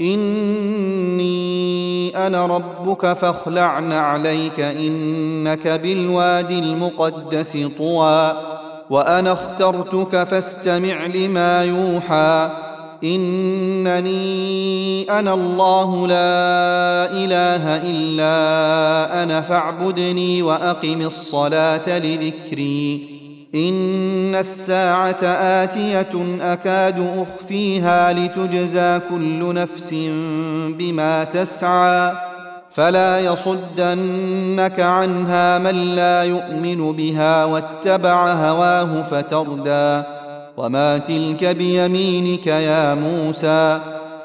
إني أنا ربك فاخلع عليك إنك بالوادي المقدس طوى وأنا اخترتك فاستمع لما يوحى إنني أنا الله لا إله إلا أنا فاعبدني وأقم الصلاة لذكري. إن الساعة آتية أكاد أخفيها لتجزى كل نفس بما تسعى. فلا يصدنك عنها من لا يؤمن بها واتبع هواه فتردى. وما تلك بيمينك يا موسى؟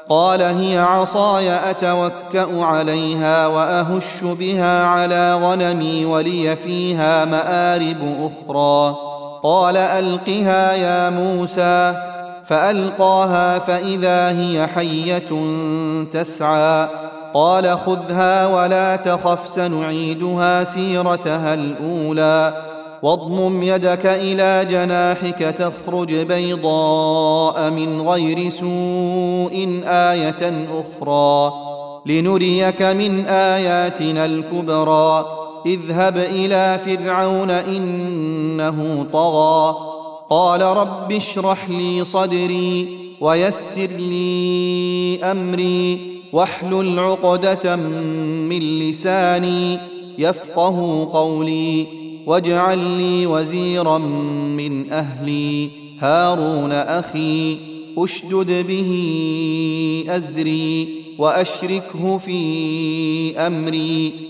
قال هي عصاي أتوكأ عليها وأهش بها على غنمي ولي فيها مآرب أخرى. قال ألقها يا موسى فألقاها فإذا هي حية تسعى. قال خذها ولا تخف سنعيدها سيرتها الأولى. واضمم يدك إلى جناحك تخرج بيضاء من غير سوء آية أخرى. لنريك من آياتنا الكبرى. اذهب إلى فرعون إنه طغى. قال رب اشرح لي صدري ويسر لي أمري واحلل عقدة من لساني يفقه قولي واجعل لي وزيرا من أهلي. هارون أخي أشدد به أزري وأشركه في أمري.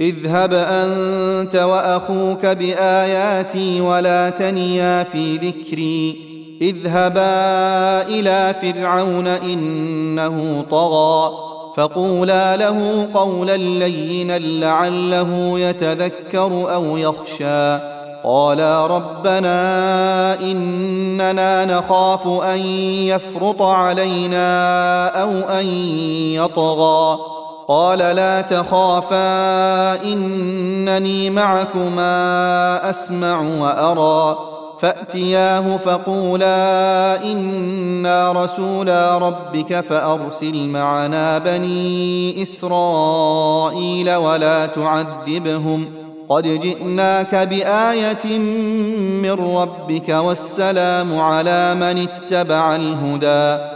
اذهب انت واخوك بآياتي ولا تنيا في ذكري. اذهبا إلى فرعون إنه طغى. فقولا له قولا لينا لعله يتذكر أو يخشى. قالا ربنا إننا نخاف أن يفرط علينا أو أن يطغى. قال لا تخافا إنني معكما أسمع وأرى. فأتياه فقولا إنا رسولا ربك فأرسل معنا بني إسرائيل ولا تعذبهم. قد جئناك بآية من ربك والسلام على من اتبع الهدى.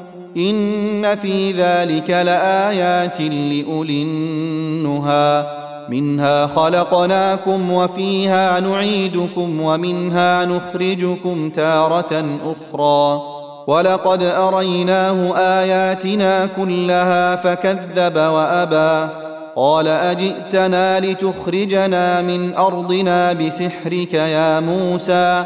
إن في ذلك لآيات لأولي النهى. منها خلقناكم وفيها نعيدكم ومنها نخرجكم تارة أخرى. ولقد أريناه آياتنا كلها فكذب وأبى. قال أجئتنا لتخرجنا من أرضنا بسحرك يا موسى؟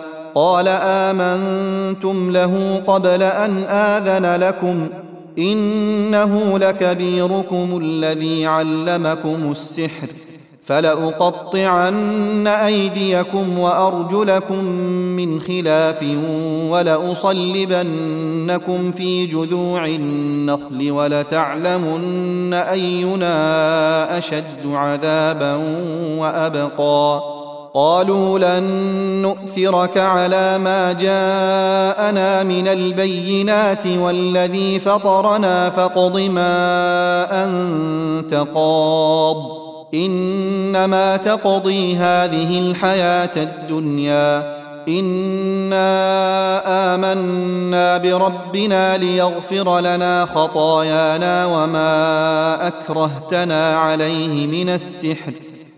قال آمنتم له قبل أن آذن لكم إنه لكبيركم الذي علمكم السحر فلأقطعن أيديكم وأرجلكم من خلاف ولأصلبنكم في جذوع النخل ولتعلمن أينا أشد عذابا وأبقى قالوا لن نؤثرك على ما جاءنا من البينات والذي فطرنا فاقض ما أنت قاض. إنما تقضي هذه الحياة الدنيا. إنا آمنا بربنا ليغفر لنا خطايانا وما أكرهتنا عليه من السحر.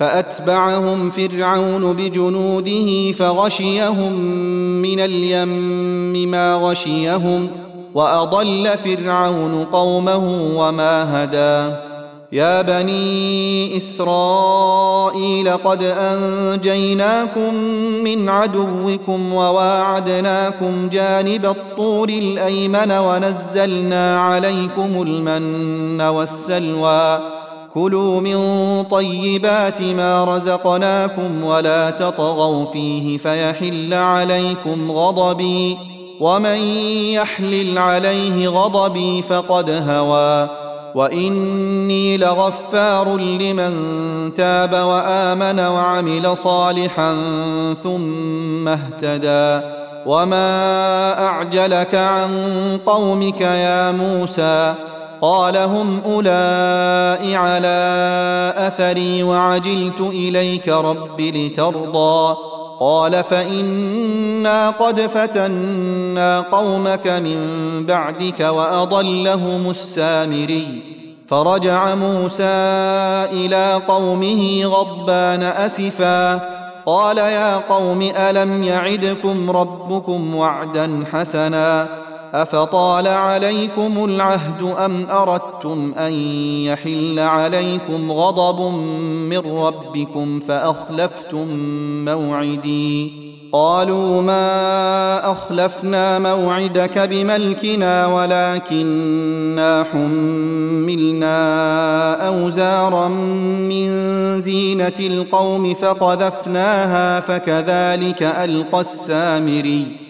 فأتبعهم فرعون بجنوده فغشيهم من اليم ما غشيهم وأضل فرعون قومه وما هدى. يا بني إسرائيل قد أنجيناكم من عدوكم وواعدناكم جانب الطور الأيمن ونزلنا عليكم المن والسلوى. كلوا من طيبات ما رزقناكم ولا تطغوا فيه فيحل عليكم غضبي ومن يحلل عليه غضبي فقد هوى وإني لغفار لمن تاب وآمن وعمل صالحا ثم اهتدى وما أعجلك عن قومك يا موسى قال هم اولئك على اثري وعجلت اليك رب لترضى قال فانا قد فتنا قومك من بعدك واضلهم السامري فرجع موسى إلى قومه غضبان اسفا قال يا قوم الم يعدكم ربكم وعدا حسنا أفطال عليكم العهد أم أردتم أن يحل عليكم غضب من ربكم فأخلفتم موعدي؟ قالوا ما أخلفنا موعدك بملكنا ولكننا حملنا أوزارا من زينة القوم فقذفناها فكذلك ألقى السامري.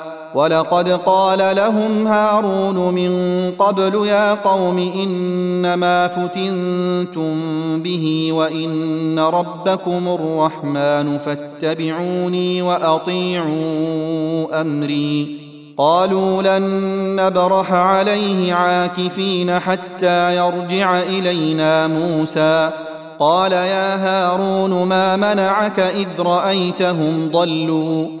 ولقد قال لهم هارون من قبل يا قوم إنما فتنتم به وإن ربكم الرحمن فاتبعوني وأطيعوا أمري. قالوا لن نبرح عليه عاكفين حتى يرجع إلينا موسى. قال يا هارون ما منعك إذ رأيتهم ضلوا؟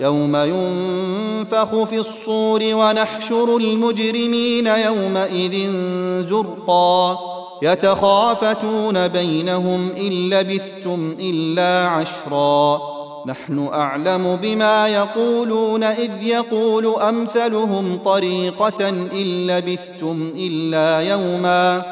يوم ينفخ في الصور ونحشر المجرمين يومئذ زرقا. يتخافتون بينهم إن لبثتم إلا عشرا. نحن أعلم بما يقولون إذ يقول أمثلهم طريقة إن لبثتم إلا يوما.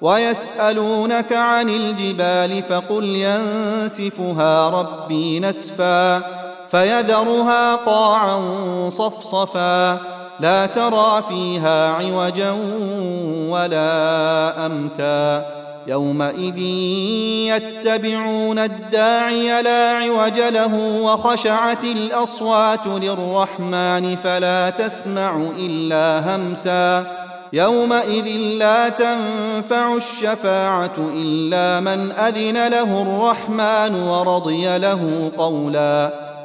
ويسألونك عن الجبال فقل ينسفها ربي نسفا. فيذرها قاعا صفصفا لا ترى فيها عوجا ولا أمتا يومئذ يتبعون الداعي لا عوج له وخشعت الأصوات للرحمن فلا تسمع إلا همسا يومئذ لا تنفع الشفاعة إلا من أذن له الرحمن ورضي له قولا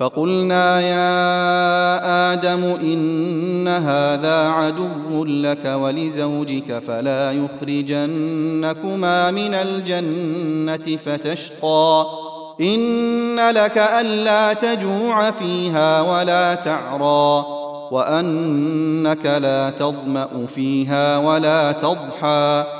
فقلنا يا آدم إن هذا عدو لك ولزوجك فلا يخرجنكما من الجنة فتشقى. إن لك ألا تجوع فيها ولا تعرى وأنك لا تظمأ فيها ولا تضحى.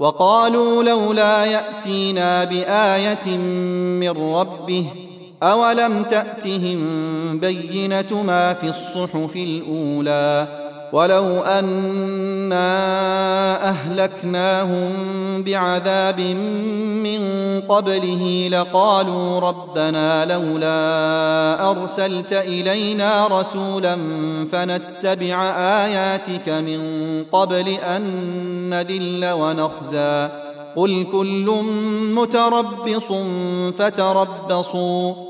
وقالوا لولا يأتينا بآية من ربه أولم تأتهم بينة ما في الصحف الأولى ولو أنا أهلكناهم بعذاب من قبله لقالوا ربنا لولا أرسلت إلينا رسولا فنتبع آياتك من قبل أن نذل ونخزى. قل كل متربص فتربصوا.